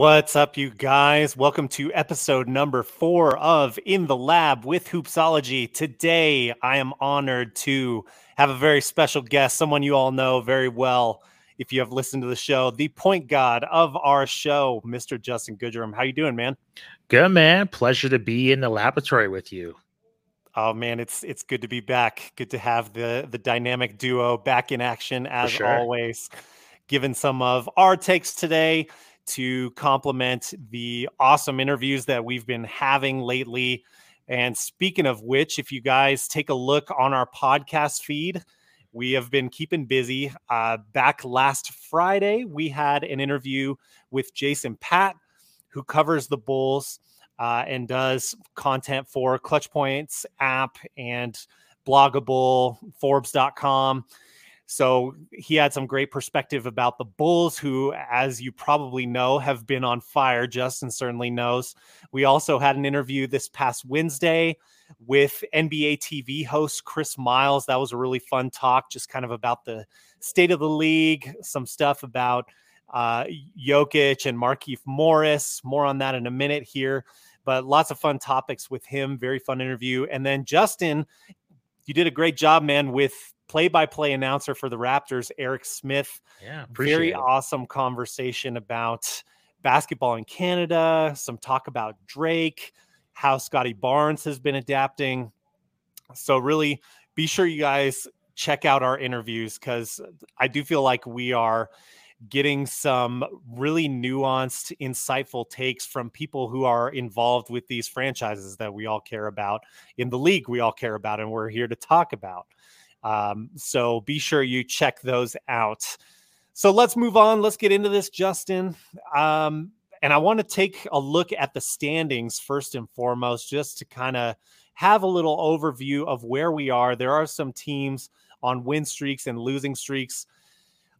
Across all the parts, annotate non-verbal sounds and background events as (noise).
What's up, you guys? Welcome to episode number four of In the Lab with Hoopsology. Today, I am honored to have a very special guest, someone you all know very well if you have listened to the show, the point god of our show, Mr. Justin Goodrum. How you doing, man? Good, man. Pleasure to be in the laboratory with you. Oh man, it's it's good to be back. Good to have the the dynamic duo back in action as sure. always. Given some of our takes today to complement the awesome interviews that we've been having lately. And speaking of which, if you guys take a look on our podcast feed, we have been keeping busy. Uh, back last Friday, we had an interview with Jason Patt, who covers the Bulls uh, and does content for Clutch Points app and Blog a Bull, Forbes.com. So he had some great perspective about the Bulls, who, as you probably know, have been on fire. Justin certainly knows. We also had an interview this past Wednesday with NBA TV host Chris Miles. That was a really fun talk, just kind of about the state of the league, some stuff about uh, Jokic and Markieff Morris. More on that in a minute here, but lots of fun topics with him. Very fun interview. And then Justin, you did a great job, man, with play-by-play announcer for the Raptors, Eric Smith. Yeah, very it. awesome conversation about basketball in Canada. Some talk about Drake, how Scottie Barnes has been adapting. So really, be sure you guys check out our interviews because I do feel like we are getting some really nuanced, insightful takes from people who are involved with these franchises that we all care about in the league we all care about and we're here to talk about. Um, so be sure you check those out. So let's move on. Let's get into this, Justin. Um, and I want to take a look at the standings first and foremost, just to kind of have a little overview of where we are. There are some teams on win streaks and losing streaks.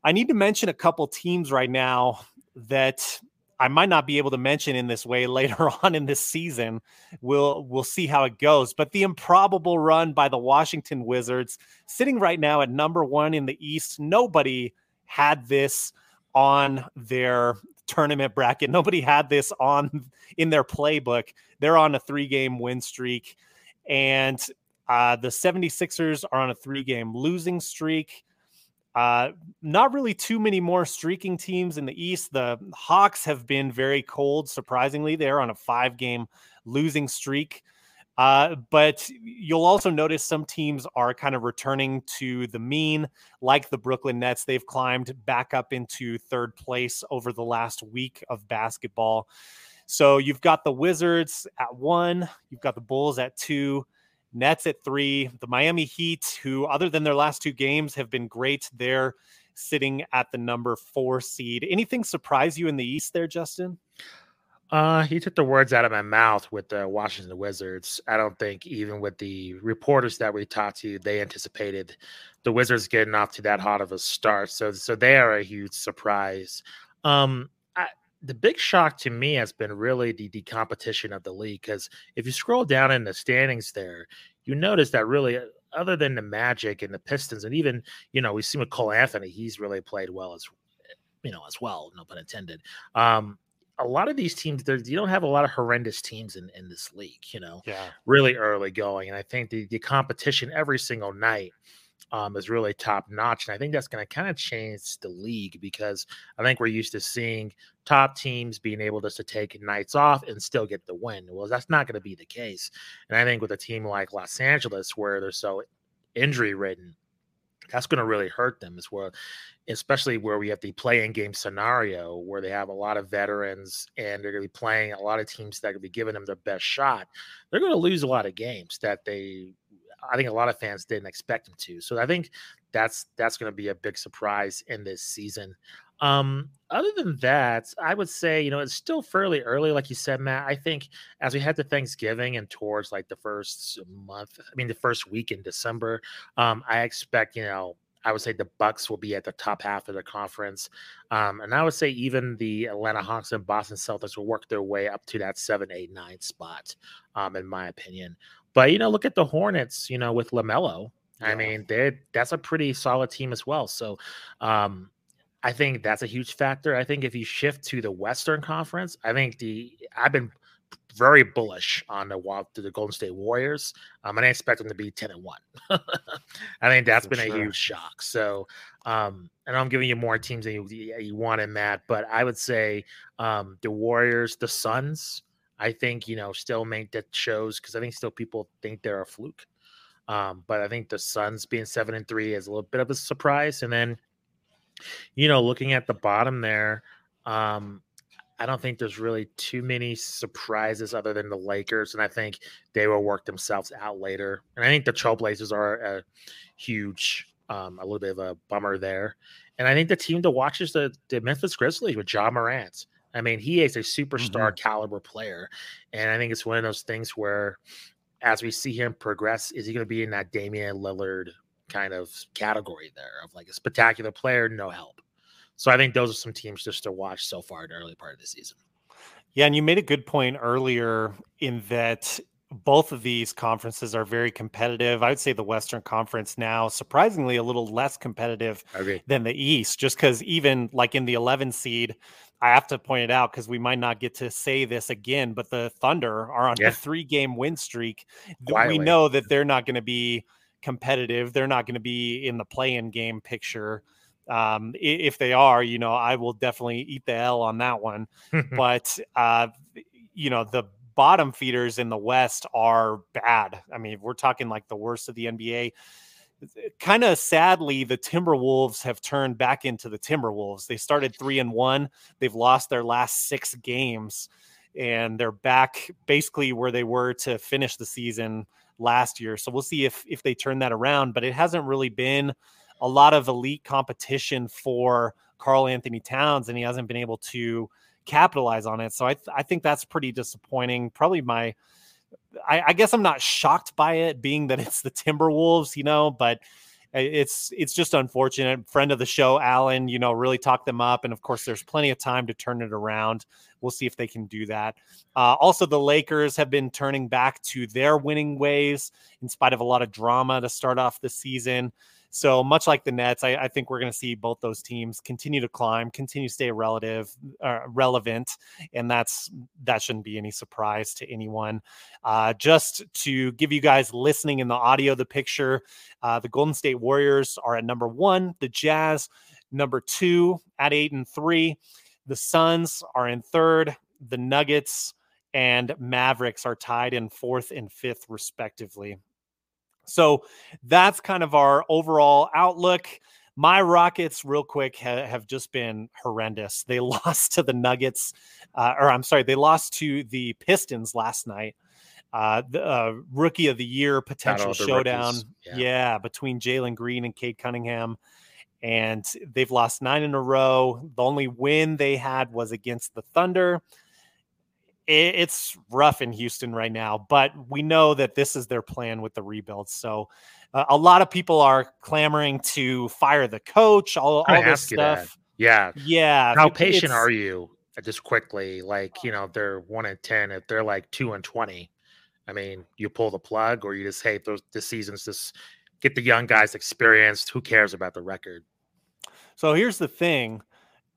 I need to mention a couple teams right now that I might not be able to mention in this way (laughs) later on in this season. We'll we'll see how it goes. But the improbable run by the Washington Wizards, sitting right now at number one in the East. Nobody had this on their tournament bracket. (laughs) Nobody had this on in their playbook. They're on a three-game win streak. And uh, the 76ers are on a three-game losing streak. Uh, not really too many more streaking teams in the East. The Hawks have been very cold, surprisingly. They're on a five game losing streak. Uh, but you'll also notice some teams are kind of returning to the mean, like the Brooklyn Nets. They've climbed back up into third place over the last week of basketball. So you've got the Wizards at one, you've got the Bulls at two, Nets at three. The Miami Heat, who, other than their last two games, have been great. They're sitting at the number four seed. Anything surprise you in the East there, Justin? Uh, he took the words out of my mouth with the Washington Wizards. I don't think even with the reporters that we talked to, they anticipated the Wizards getting off to that hot of a start. So, so they are a huge surprise. Um, the big shock to me has been really the, the competition of the league because if you scroll down in the standings there, you notice that really uh, other than the Magic and the Pistons, and even you know we see with Cole Anthony, he's really played well as you know as well, no pun intended. Um, a lot of these teams, you don't have a lot of horrendous teams in, in this league, you know, yeah, really early going, and I think the the competition every single night um, is really top notch. And I think that's going to kind of change the league because I think we're used to seeing top teams being able just to take nights off and still get the win. Well, that's not going to be the case. And I think with a team like Los Angeles, where they're so injury ridden, that's going to really hurt them as well, especially where we have the play-in game scenario where they have a lot of veterans and they're going to be playing a lot of teams that to be giving them their best shot. They're going to lose a lot of games that they I think a lot of fans didn't expect him to. So I think that's that's going to be a big surprise in this season. Um, other than that, I would say, you know, it's still fairly early, like you said, Matt. I think as we head to Thanksgiving and towards like the first month, I mean, the first week in December, um, I expect, you know, I would say the Bucks will be at the top half of the conference, um, and I would say even the Atlanta Hawks and Boston Celtics will work their way up to that seven, eight, nine spot, um, in my opinion. But you know, look at the Hornets. You know, with Lamelo, yeah. I mean, they that's a pretty solid team as well. So, um, I think that's a huge factor. I think if you shift to the Western Conference, I think the I've been very bullish on the the Golden State Warriors. Um, and I expect them to be ten and one. (laughs) I think that's For been sure. a huge shock. So, um, and I'm giving you more teams than you, you wanted, Matt. But I would say um, the Warriors, the Suns. I think you know still make that shows because I think still people think they're a fluke. Um, but I think the Suns being seven and three is a little bit of a surprise. And then, you know, looking at the bottom there, um, I don't think there's really too many surprises other than the Lakers, and I think they will work themselves out later. And I think the Trailblazers are a huge, um, a little bit of a bummer there. And I think the team to watch is the, the Memphis Grizzlies with Ja Morant. I mean, he is a superstar mm-hmm. caliber player, and I think it's one of those things where, as we see him progress, is he going to be in that Damian Lillard kind of category there of like a spectacular player, no help? So I think those are some teams just to watch so far in the early part of the season. Yeah, and you made a good point earlier in that both of these conferences are very competitive. I would say the Western Conference now, surprisingly, a little less competitive than the East, just because even like in the 11 seed, I have to point it out because we might not get to say this again, but the Thunder are on yeah. a three game win streak. Quietly. We know that they're not going to be competitive. They're not going to be in the play in game picture. Um, if they are, you know, I will definitely eat the L on that one. (laughs) but uh, you know, the bottom feeders in the West are bad. I mean, we're talking like the worst of the NBA. Kind of sadly, the Timberwolves have turned back into the Timberwolves. They started three and one. They've lost their last six games, and they're back basically where they were to finish the season last year. So we'll see if if they turn that around. But it hasn't really been a lot of elite competition for Karl-Anthony Towns, and he hasn't been able to capitalize on it. So I, th- I think that's pretty disappointing. Probably my, I, I, guess I'm not shocked by it, being that (laughs) it's the Timberwolves, you know, but it's it's just unfortunate. Friend of the show, Alan, you know, really talked them up, and of course, there's plenty of time to turn it around. We'll see if they can do that. Uh, also, the Lakers have been turning back to their winning ways in spite of a lot of drama to start off the season. So much like the Nets, I, I think we're going to see both those teams continue to climb, continue to stay relative, uh, relevant, and that's that shouldn't be any surprise to anyone. Uh, just to give you guys listening in the audio, the picture, uh, the Golden State Warriors are at number one, the Jazz number two at eight and three, the Suns are in third, the Nuggets and Mavericks are tied in fourth and fifth, respectively. So that's kind of our overall outlook. My Rockets, real quick, ha- have just been horrendous. They (laughs) lost to the Nuggets, uh, or I'm sorry, they lost to the Pistons last night. Uh, the uh, rookie of the year potential showdown, yeah. yeah. between Jalen Green and Cade Cunningham, and they've lost nine in a row. The only win they had was against the Thunder it's rough in Houston right now, but we know that this is their plan with the rebuild. So uh, a lot of people are clamoring to fire the coach, all, all this stuff. Yeah. Yeah. How patient are you? Uh, just quickly, like, you know, if they're one and 10, if they're like two and 20, I mean, you pull the plug or you just, hey, those, this season's just get the young guys experienced. Who cares about the record? So here's the thing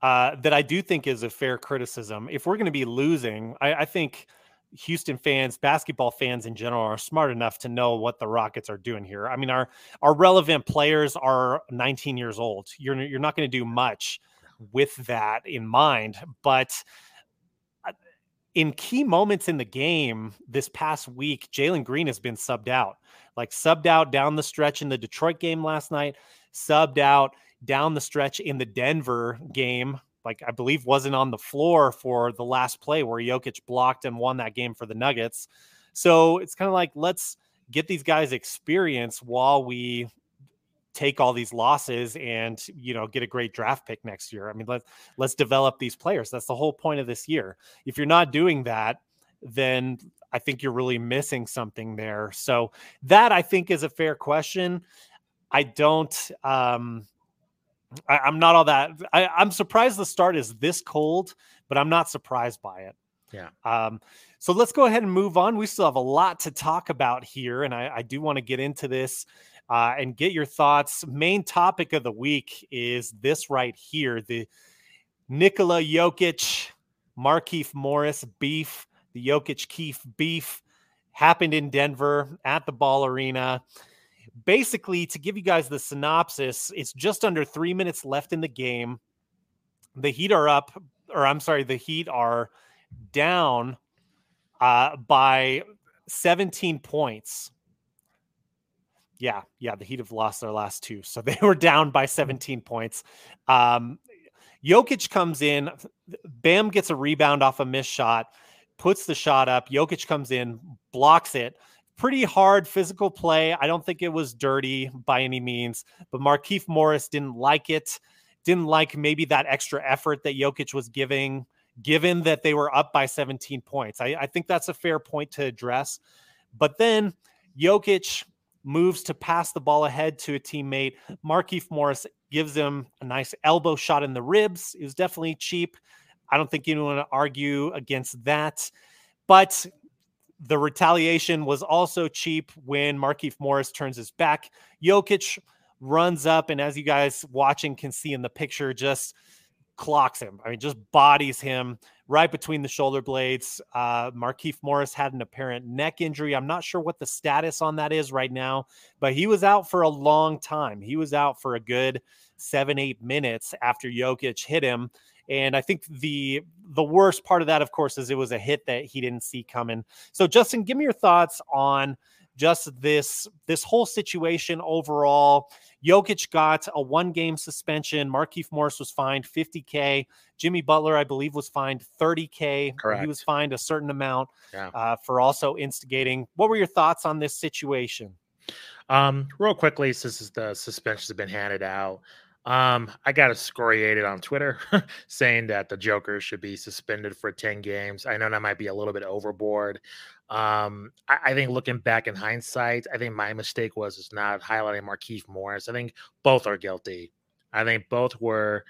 uh, that I do think is a fair criticism. If we're going to be losing, I, I, think Houston fans, basketball fans in general, are smart enough to know what the Rockets are doing here. I mean, our our relevant players are 19 years old. You're you're not going to do much with that in mind, but uh, in key moments in the game this past week, Jalen Green has been subbed out, like subbed out down the stretch in the Detroit game last night, subbed out down the stretch in the Denver game, like I believe wasn't on the floor for the last play where Jokic blocked and won that game for the Nuggets. So it's kind of like let's get these guys experience while we take all these losses and you know get a great draft pick next year. I mean let's let's develop these players. That's the whole point of this year. If you're not doing that, then I think you're really missing something there. So that I think is a fair question. I don't um I, am not all that. I, I'm surprised the start is this cold, but I'm not surprised by it. Yeah. Um, so let's go ahead and move on. We still have a lot to talk about here, and I, I do want to get into this uh, and get your thoughts. Main topic of the week is this right here: the Nikola Jokic, Markieff Morris beef, the Jokic Keefe beef happened in Denver at the Ball Arena. Basically, to give you guys the synopsis, it's just under three minutes left in the game. The Heat are up, or I'm sorry, the Heat are down uh, by 17 points. Yeah, yeah, the Heat have lost their last two, so they (laughs) were down by 17 points. Um, Jokic comes in, Bam gets a rebound off a missed shot, puts the shot up. Jokic comes in, blocks it. Pretty hard physical play. I don't think it was dirty by any means, but Markieff Morris didn't like it. Didn't like maybe that extra effort that Jokic was giving, given that they were up by 17 points. I, I think that's a fair point to address. But then Jokic moves to pass the ball ahead to a teammate. Markieff Morris gives him a nice elbow shot in the ribs. It was definitely cheap. I don't think anyone would argue against that. But the retaliation was also cheap when Markieff Morris turns his back. Jokic runs up, and as you guys watching can see in the picture, just clocks him. I mean, just bodies him right between the shoulder blades. Uh, Markieff Morris had an apparent neck injury. I'm not sure what the status on that is right now, but he was out for a long time. He was out for a good seven, eight minutes after Jokic hit him. And I think the the worst part of that, of course, is it was a hit that he didn't see coming. So, Justin, give me your thoughts on just this this whole situation overall. Jokic got a one game suspension. Markieff Morris was fined 50K. Jimmy Butler, I believe, was fined 30K. Correct. He was fined a certain amount Yeah. uh, for also instigating. What were your thoughts on this situation? Um, real quickly, since the suspensions have been handed out, um, I got excoriated on Twitter (laughs) saying that the Joker should be suspended for 10 games. I know that might be a little bit overboard. Um, I, I think looking back in hindsight, I think my mistake was is not highlighting Markieff Morris. I think both are guilty. I think both were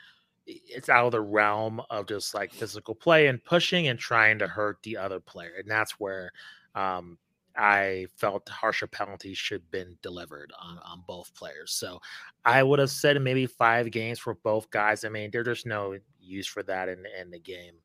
it's out of the realm of just like physical play and pushing and trying to hurt the other player. And that's where um I felt harsher penalties should have been delivered on, on both players. So I would have said maybe five games for both guys. I mean, there's just no use for that in, in the game.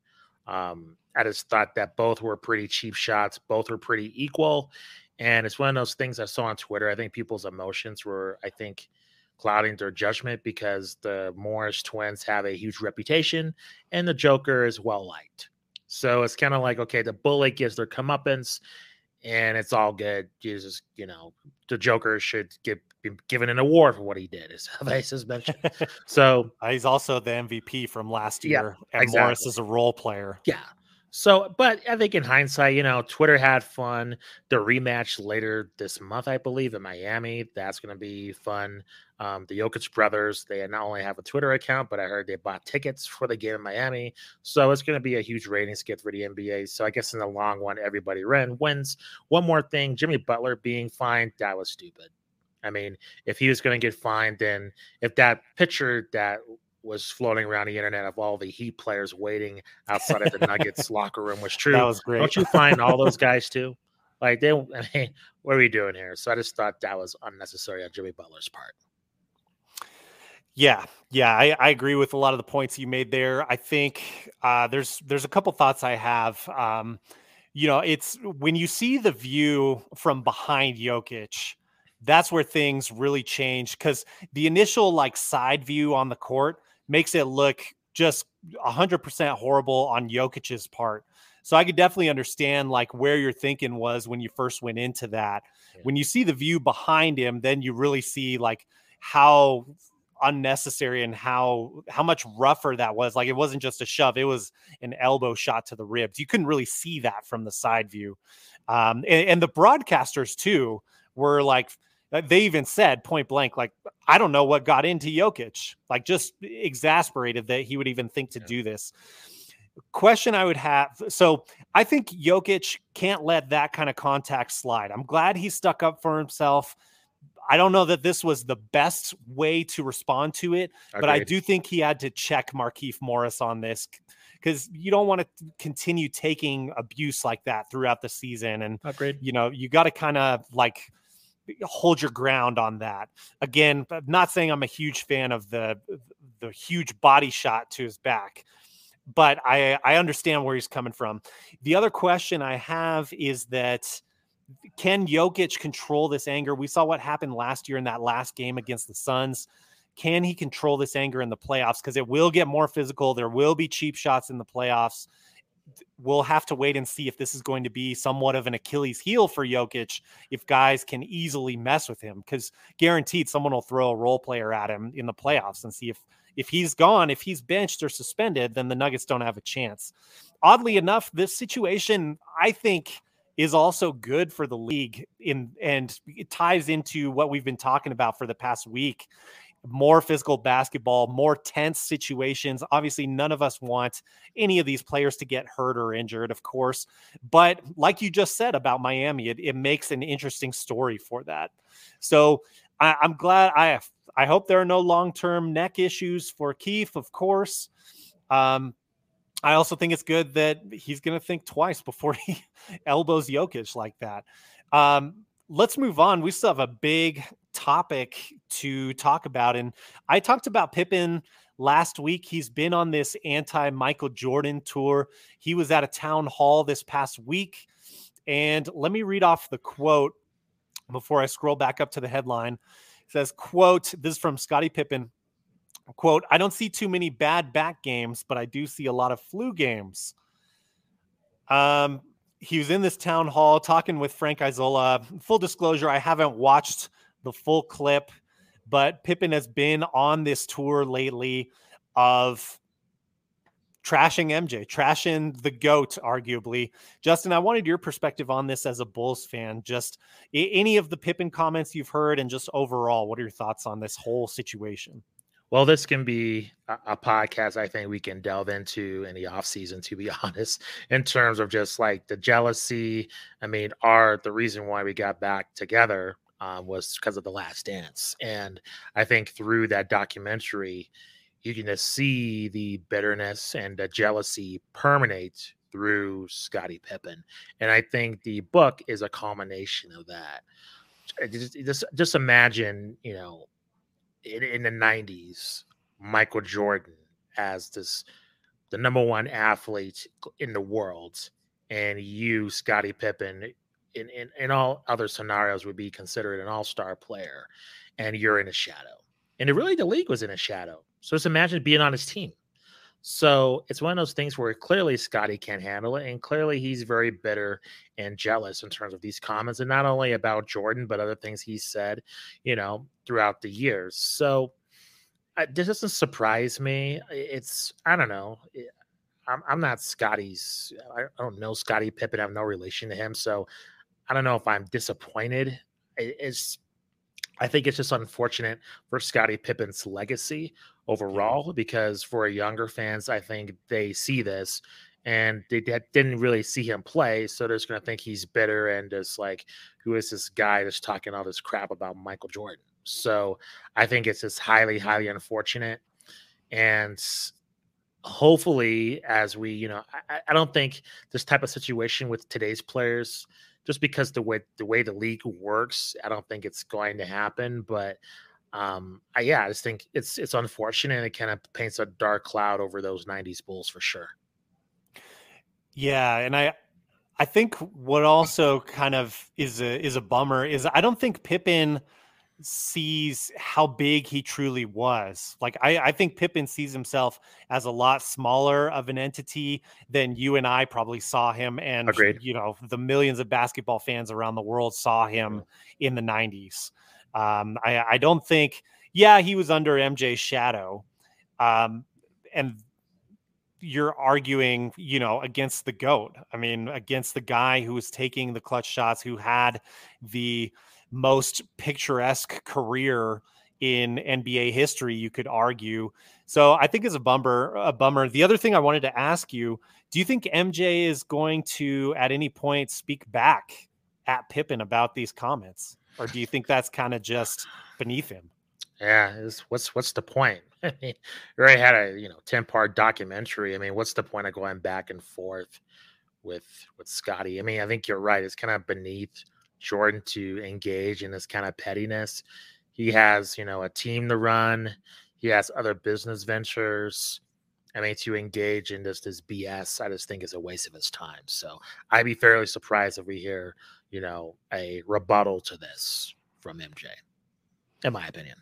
Um, I just thought that both were pretty cheap shots, both were pretty equal. And it's one of those things I saw on Twitter. I think people's emotions were, I think, clouding their judgment because the Morris twins have a huge reputation and the Joker is well liked. So it's kind of like, okay, the bullet gives their comeuppance and it's all good. Just, you know, the Joker should get be given an award for what he did, as Vice has mentioned. So Uh, he's also the MVP from last Yeah, year, and Morris is a role player. yeah. So, but I think in hindsight, you know, Twitter had fun. The rematch later this month, I believe, in Miami, that's going to be fun. Um, the Jokic brothers, they not only have a Twitter account, but I heard they bought tickets for the game in Miami. So it's going to be a huge ratings get for the NBA. So I guess in the long run, everybody ran wins. One more thing, Jimmy Butler being fined, that was stupid. I mean, if he was going to get fined, then if that picture that was floating around the internet of all the Heat players waiting outside of the Nuggets (laughs) locker room was true, That was great. don't you find all those (laughs) guys too? Like they, (laughs) I mean, what are we doing here? So I just thought that was unnecessary on Jimmy Butler's part. Yeah, yeah, I, I agree with a lot of the points you made there. I think uh, there's there's a couple thoughts I have. Um, you know, it's when you see the view from behind Jokic, that's where things really change because the initial like side view on the court makes it look just 100% horrible on Jokic's part. So I could definitely understand like where your thinking was when you first went into that. Yeah. When you see the view behind him, then you really see like how unnecessary and how how much rougher that was like it wasn't just a shove it was an elbow shot to the ribs you couldn't really see that from the side view um and, and the broadcasters too were like they even said point blank like i don't know what got into Jokic like just exasperated that he would even think to Yeah. do this question i would have so i think Jokic can't let that kind of contact slide i'm glad he stuck up for himself I don't know that this was the best way to respond to it, but I do think he had to check Markieff Morris on this because you don't want to continue taking abuse like that throughout the season. And Agreed. you know, you got to kind of like hold your ground on that. Again, I'm not saying I'm a huge fan of the the huge body shot to his back, but I I understand where he's coming from. The other question I have is that can Jokic control this anger? We saw what happened last year in that last game against the Suns. Can he control this anger in the playoffs? Because it will get more physical. There will be cheap shots in the playoffs. We'll have to wait and see if this is going to be somewhat of an Achilles heel for Jokic if guys can easily mess with him. Because guaranteed someone will throw a role player at him in the playoffs and see if if he's gone, if he's benched or suspended, then the Nuggets don't have a chance. Oddly enough, this situation, I think is also good for the league in and it ties into what we've been talking about for the past week more physical basketball, more tense situations. Obviously, none of us want any of these players to get hurt or injured, of course. But like you just said about Miami, it, it makes an interesting story for that. So I, I'm glad I I hope there are no long term neck issues for Keith, of course. Um, I also think it's good that he's going to think twice (laughs) before he elbows Jokic like that. Um, let's move on. We still have a big topic to talk about. And I talked about Pippen last week. He's been on this anti Michael Jordan tour. He was at a town hall this past week. And let me read off the quote before I scroll back up to the headline. It says, quote, this is from Scottie Pippen quote, I don't see too many bad back games, but I do see a lot of flu games. Um, he was in this town hall talking with Frank Isola. Full disclosure, I haven't watched the full clip, but Pippen has been on this tour lately of trashing MJ, trashing the GOAT, arguably. Justin, I wanted your perspective on this as a Bulls fan. Just any of the Pippen comments you've heard, and just overall, what are your thoughts on this whole situation? Well, this can be a, podcast I think we can delve into in the off season, to be (laughs) honest, in terms of just like the jealousy. I mean, are the reason why we got back together um, was because of the last dance. And I think through that documentary, you can just see the bitterness and the jealousy permeate through Scottie Pippen. And I think the book is a culmination of that. Just, just, just imagine, you know, in, in the 90s, Michael Jordan as this the number one athlete in the world, and you, Scottie Pippen, in, in, in all other scenarios would be considered an all-star player, and you're in a shadow. And it really the league was in a shadow. So just imagine being on his team. So it's one of those things where clearly Scotty can't handle it, and clearly he's very bitter and jealous in terms of these comments, and not only about Jordan, but other things he said, you know, throughout the years. So uh, this doesn't surprise me. It's I don't know. I'm, I'm not Scotty's. I don't know Scotty Pippen. I have no relation to him, so I don't know if I'm disappointed. It's I think it's just unfortunate for Scottie Pippen's legacy overall because for younger fans, I think they see this and they didn't really see him play, so they're just going to think he's bitter and just like, who is this guy that's talking all this crap about Michael Jordan? So I think it's just highly, mm-hmm. highly unfortunate, and hopefully, as we, you know, I, I don't think this type of situation with today's players just because the way the way the league works, I don't think it's going to happen. But um, I, yeah, I just think it's it's unfortunate. It kind of paints a dark cloud over those '90s Bulls for sure. Yeah, and I I think what also kind of is a is a bummer is I don't think Pippen sees how big he truly was. Like I, I think Pippen sees himself as a lot smaller of an entity than you and I probably saw him, and Agreed. you know the millions of basketball fans around the world saw him in the '90s. Um, I, I don't think, yeah, he was under MJ's shadow, um, and you're arguing, you know, against the goat. I mean, against the guy who was taking the clutch shots, who had the most picturesque career in NBA history, you could argue. So I think it's a bummer. A bummer. The other thing I wanted to ask you: Do you think MJ is going to, at any point, speak back at Pippen about these comments, or do you think that's kind of just beneath him? Yeah, what's what's the point? (laughs) You already had a you know ten part documentary. I mean, what's the point of going back and forth with with Scotty? I mean, I think you're right. It's kind of beneath Jordan to engage in this kind of pettiness. He has you know a team to run. He has other business ventures. I mean, to engage in this this BS, I just think is a waste of his time. So I'd be fairly surprised if we hear you know a rebuttal to this from MJ, in my opinion.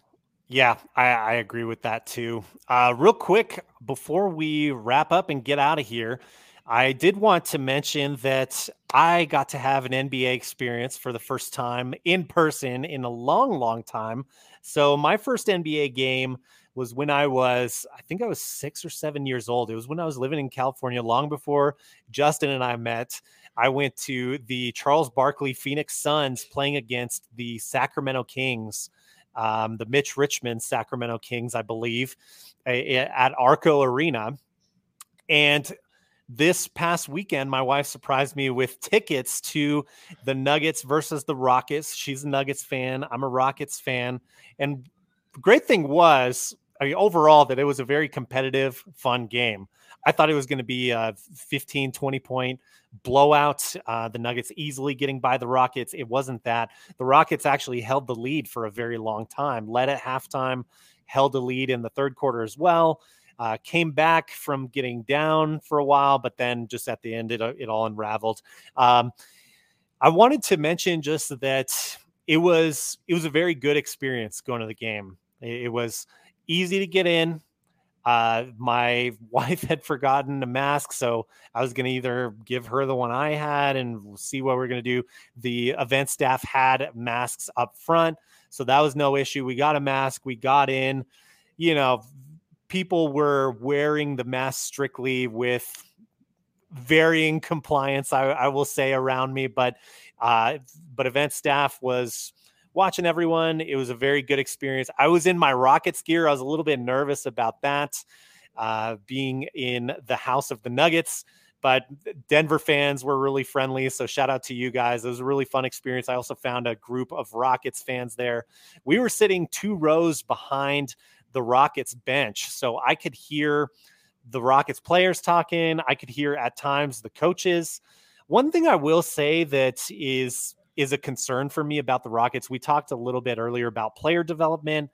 Yeah, I, I agree with that too. Uh, real quick, before we wrap up and get out of here, I did want to mention that I got to have an NBA experience for the first time in person in a long, long time. So, my first NBA game was when I was, I think I was six or seven years old. It was when I was living in California, long before Justin and I met. I went to the Charles Barkley Phoenix Suns playing against the Sacramento Kings um, the Mitch Richmond Sacramento Kings, I believe, at Arco Arena. And this past weekend, my wife surprised me with tickets to the Nuggets versus the Rockets. She's a Nuggets fan. I'm a Rockets fan. And the great thing was, I mean, overall, that it was a very competitive, fun game. I thought it was going to be a 15, 20 point blowout. Uh, the Nuggets easily getting by the Rockets. It wasn't that. The Rockets actually held the lead for a very long time, led at halftime, held the lead in the third quarter as well. Uh, came back from getting down for a while, but then just at the end, it, it all unraveled. Um, I wanted to mention just that it was it was a very good experience going to the game. It, it was easy to get in. Uh, my (laughs) wife had forgotten a mask, so I was going to either give her the one I had and see what we are going to do. The event staff had masks up front, so that was no issue. We got a mask, we got in. You know, people were wearing the mask strictly with varying compliance, I, I will say, around me, but uh, but event staff was watching everyone. It was a very good experience. I was in my Rockets gear. I was a little bit nervous about that, uh, being in the house of the Nuggets. But Denver fans were really friendly. So shout out to you guys. It was a really fun experience. I also found a group of Rockets fans there. We were sitting two rows behind the Rockets bench. So I could hear the Rockets players talking. I could hear at times the coaches. One thing I will say that is is a concern for me about the Rockets. We talked a little bit earlier about player development.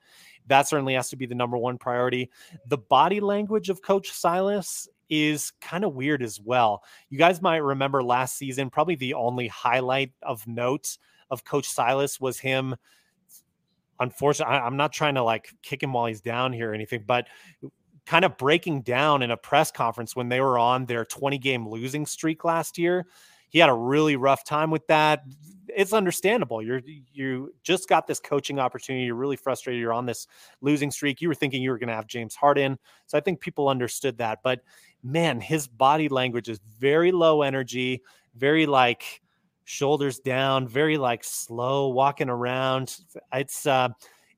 That certainly has to be the number one priority. The body language of Coach Silas is kind of weird as well. You guys might remember last season, probably the only highlight of note of Coach Silas was him. Unfortunately, I'm not trying to like kick him while he's down here or anything, but kind of breaking down in a press conference when they were on their 20 game losing streak last year he had a really rough time with that. It's understandable. You're you just got this coaching opportunity. You're really frustrated. You're on this losing streak. You were thinking you were going to have James Harden. So I think people understood that. But man, his body language is very low energy, very like shoulders down, very like slow walking around. It's uh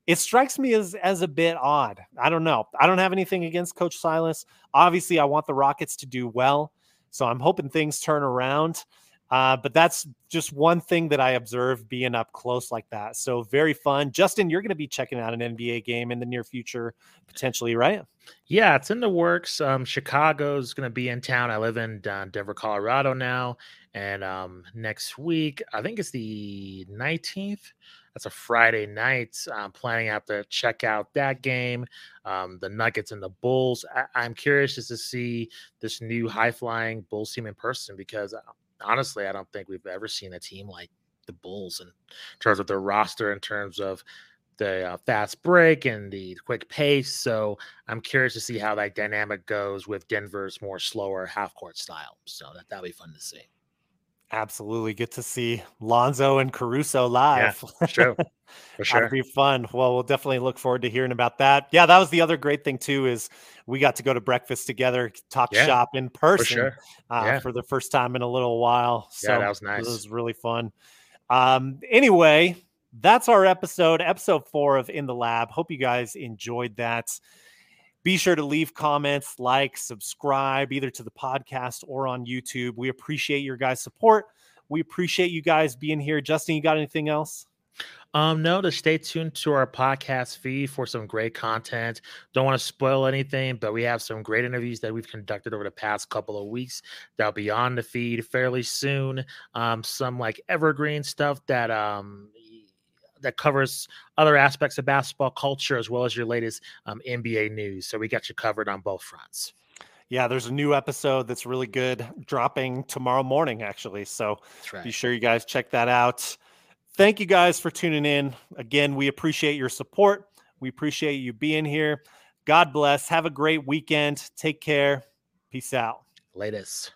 it strikes me as as a bit odd. I don't know. I don't have anything against Coach Silas. Obviously, I want the Rockets to do well. So I'm hoping things turn around. Uh, but that's just one thing that I observed being up close like that. So very fun. Justin, you're going to be checking out an NBA game in the near future, potentially, right? Yeah, it's in the works. Um, Chicago's going to be in town. I live in uh, Denver, Colorado now. And um, next week, I think it's the 19th. That's a Friday night. I'm planning out to check out that game, um, the Nuggets and the Bulls. I- am curious just to see this new high flying Bulls team in person because uh, honestly, I don't think we've ever seen a team like the Bulls in terms of their roster, in terms of the uh, fast break and the quick pace. So I'm curious to see how that dynamic goes with Denver's more slower half court style. So that that'll be fun to see. Absolutely. Get to see Lonzo and Caruso live. Yeah, sure. For sure. (laughs) That'd be fun. Well, we'll definitely look forward to hearing about that. Yeah, that was the other great thing too, is we got to go to breakfast together, talk yeah, shop in person for, sure. uh, yeah. for the first time in a little while. So yeah, that was nice. It was really fun. Um, anyway, that's our episode, episode four of In the Lab. Hope you guys enjoyed that. Be sure to leave comments, like, subscribe either to the podcast or on YouTube. We appreciate your guys' support. We appreciate you guys being here. Justin, you got anything else? Um, no, to stay tuned to our podcast feed for some great content. Don't want to spoil anything, but we have some great interviews that we've conducted over the past couple of weeks that'll be on the feed fairly soon. Um, some like evergreen stuff that um that covers other aspects of basketball culture as well as your latest um, NBA news. So we got you covered on both fronts. Yeah, there's a new episode that's really good dropping tomorrow morning, actually. So right. be sure you guys check that out thank you guys for tuning in. Again, we appreciate your support. We appreciate you being here. God bless. Have a great weekend. Take care. Peace out. Latest.